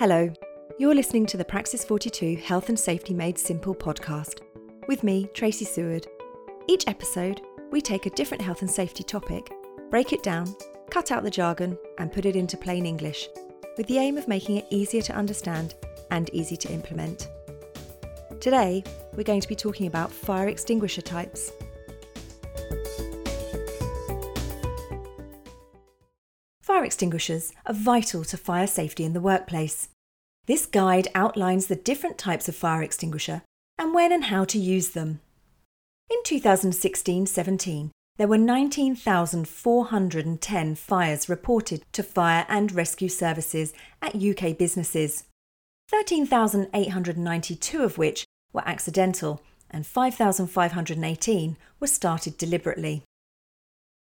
Hello, you're listening to the Praxis 42 Health and Safety Made Simple podcast with me, Tracy Seward. Each episode, we take a different health and safety topic, break it down, cut out the jargon, and put it into plain English, with the aim of making it easier to understand and easy to implement. Today, we're going to be talking about fire extinguisher types. Fire extinguishers are vital to fire safety in the workplace. This guide outlines the different types of fire extinguisher and when and how to use them. In 2016 17, there were 19,410 fires reported to fire and rescue services at UK businesses, 13,892 of which were accidental and 5,518 were started deliberately.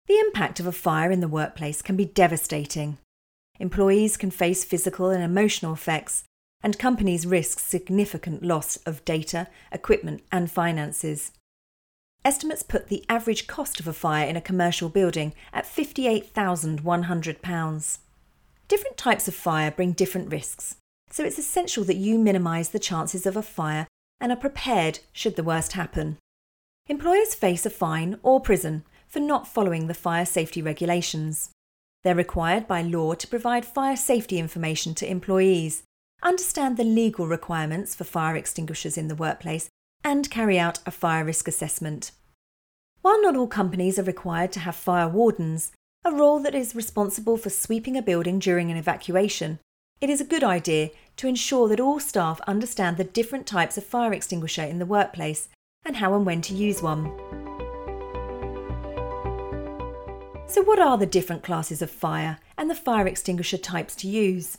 The impact of a fire in the workplace can be devastating. Employees can face physical and emotional effects, and companies risk significant loss of data, equipment, and finances. Estimates put the average cost of a fire in a commercial building at £58,100. Different types of fire bring different risks, so it's essential that you minimise the chances of a fire and are prepared should the worst happen. Employers face a fine or prison for not following the fire safety regulations. They're required by law to provide fire safety information to employees, understand the legal requirements for fire extinguishers in the workplace, and carry out a fire risk assessment. While not all companies are required to have fire wardens, a role that is responsible for sweeping a building during an evacuation, it is a good idea to ensure that all staff understand the different types of fire extinguisher in the workplace and how and when to use one. So, what are the different classes of fire and the fire extinguisher types to use?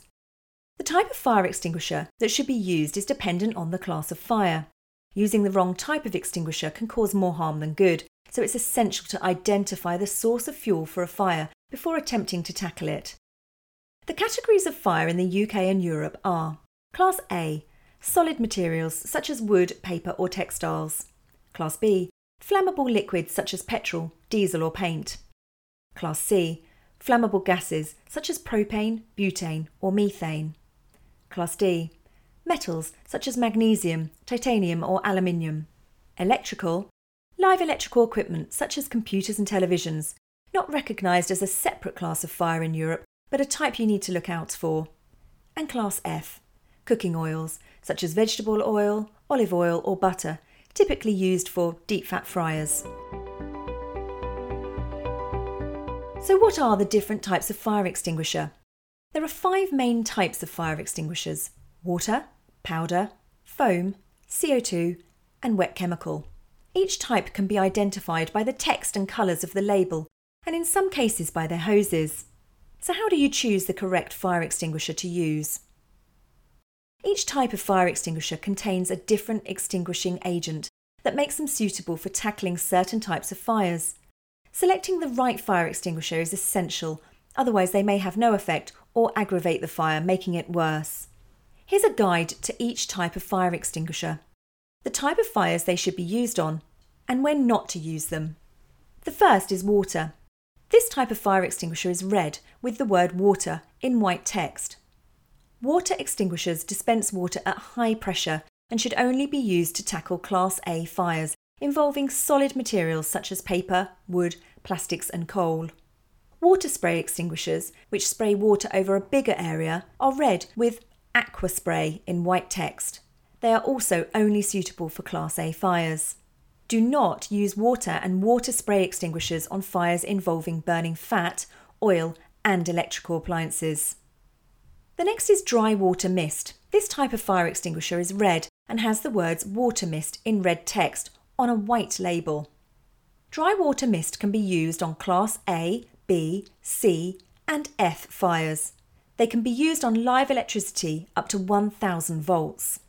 The type of fire extinguisher that should be used is dependent on the class of fire. Using the wrong type of extinguisher can cause more harm than good, so it's essential to identify the source of fuel for a fire before attempting to tackle it. The categories of fire in the UK and Europe are Class A, solid materials such as wood, paper, or textiles. Class B, flammable liquids such as petrol, diesel, or paint. Class C, flammable gases such as propane, butane, or methane. Class D, metals such as magnesium, titanium, or aluminium. Electrical, live electrical equipment such as computers and televisions, not recognised as a separate class of fire in Europe, but a type you need to look out for. And Class F, cooking oils such as vegetable oil, olive oil, or butter, typically used for deep fat fryers. So, what are the different types of fire extinguisher? There are five main types of fire extinguishers water, powder, foam, CO2, and wet chemical. Each type can be identified by the text and colours of the label, and in some cases by their hoses. So, how do you choose the correct fire extinguisher to use? Each type of fire extinguisher contains a different extinguishing agent that makes them suitable for tackling certain types of fires. Selecting the right fire extinguisher is essential, otherwise, they may have no effect or aggravate the fire, making it worse. Here's a guide to each type of fire extinguisher the type of fires they should be used on, and when not to use them. The first is water. This type of fire extinguisher is red with the word water in white text. Water extinguishers dispense water at high pressure and should only be used to tackle Class A fires involving solid materials such as paper, wood, plastics, and coal. Water spray extinguishers, which spray water over a bigger area, are red with aqua spray in white text. They are also only suitable for Class A fires. Do not use water and water spray extinguishers on fires involving burning fat, oil, and electrical appliances. The next is dry water mist. This type of fire extinguisher is red and has the words water mist in red text on a white label. Dry water mist can be used on Class A, B, C, and F fires. They can be used on live electricity up to 1000 volts.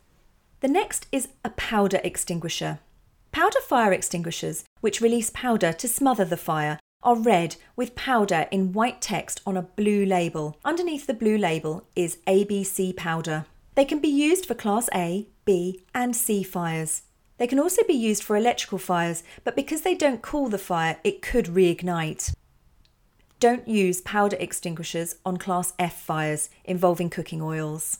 The next is a powder extinguisher. Powder fire extinguishers, which release powder to smother the fire, are red with powder in white text on a blue label. Underneath the blue label is ABC powder. They can be used for Class A, B, and C fires. They can also be used for electrical fires, but because they don't cool the fire, it could reignite. Don't use powder extinguishers on Class F fires involving cooking oils.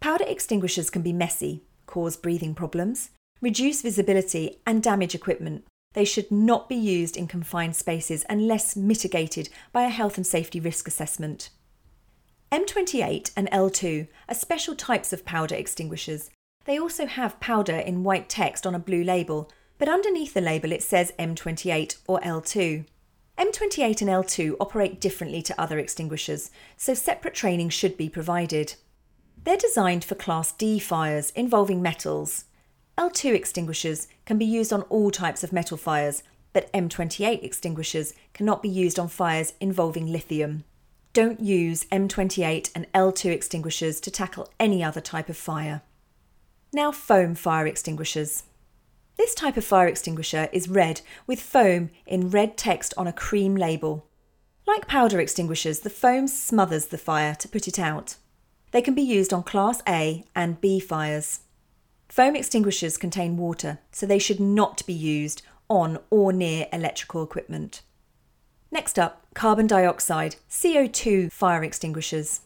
Powder extinguishers can be messy, cause breathing problems, reduce visibility, and damage equipment. They should not be used in confined spaces unless mitigated by a health and safety risk assessment. M28 and L2 are special types of powder extinguishers. They also have powder in white text on a blue label, but underneath the label it says M28 or L2. M28 and L2 operate differently to other extinguishers, so separate training should be provided. They're designed for Class D fires involving metals. L2 extinguishers can be used on all types of metal fires, but M28 extinguishers cannot be used on fires involving lithium. Don't use M28 and L2 extinguishers to tackle any other type of fire. Now, foam fire extinguishers. This type of fire extinguisher is red with foam in red text on a cream label. Like powder extinguishers, the foam smothers the fire to put it out. They can be used on Class A and B fires. Foam extinguishers contain water, so they should not be used on or near electrical equipment. Next up, carbon dioxide, CO2 fire extinguishers.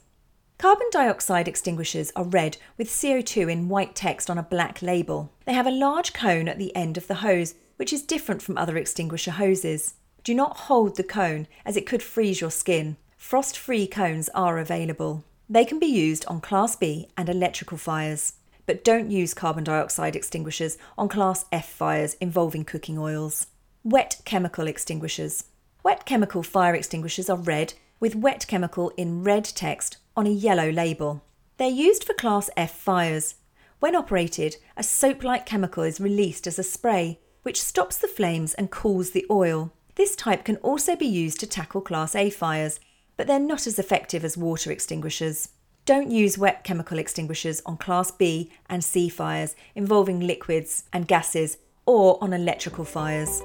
Carbon dioxide extinguishers are red with CO2 in white text on a black label. They have a large cone at the end of the hose, which is different from other extinguisher hoses. Do not hold the cone as it could freeze your skin. Frost free cones are available. They can be used on Class B and electrical fires, but don't use carbon dioxide extinguishers on Class F fires involving cooking oils. Wet chemical extinguishers. Wet chemical fire extinguishers are red with wet chemical in red text on a yellow label. They're used for Class F fires. When operated, a soap like chemical is released as a spray, which stops the flames and cools the oil. This type can also be used to tackle Class A fires, but they're not as effective as water extinguishers. Don't use wet chemical extinguishers on Class B and C fires involving liquids and gases or on electrical fires.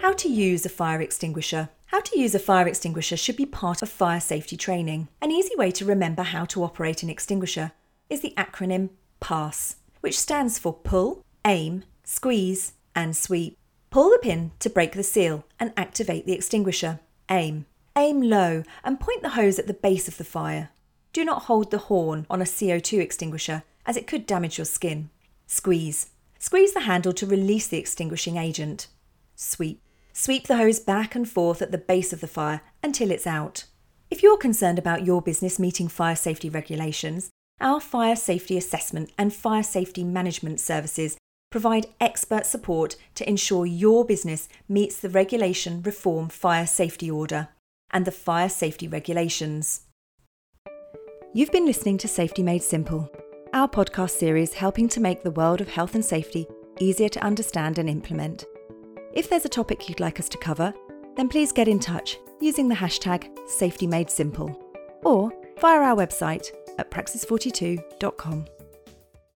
How to use a fire extinguisher. How to use a fire extinguisher should be part of fire safety training. An easy way to remember how to operate an extinguisher is the acronym PASS, which stands for pull, aim, squeeze, and sweep. Pull the pin to break the seal and activate the extinguisher. Aim. Aim low and point the hose at the base of the fire. Do not hold the horn on a CO2 extinguisher as it could damage your skin. Squeeze. Squeeze the handle to release the extinguishing agent. Sweep. Sweep the hose back and forth at the base of the fire until it's out. If you're concerned about your business meeting fire safety regulations, our fire safety assessment and fire safety management services provide expert support to ensure your business meets the Regulatory Reform Fire Safety Order and the fire safety regulations. You've been listening to Safety Made Simple, our podcast series helping to make the world of health and safety easier to understand and implement. If there's a topic you'd like us to cover, then please get in touch using the hashtag SafetyMadeSimple or via our website at praxis42.com.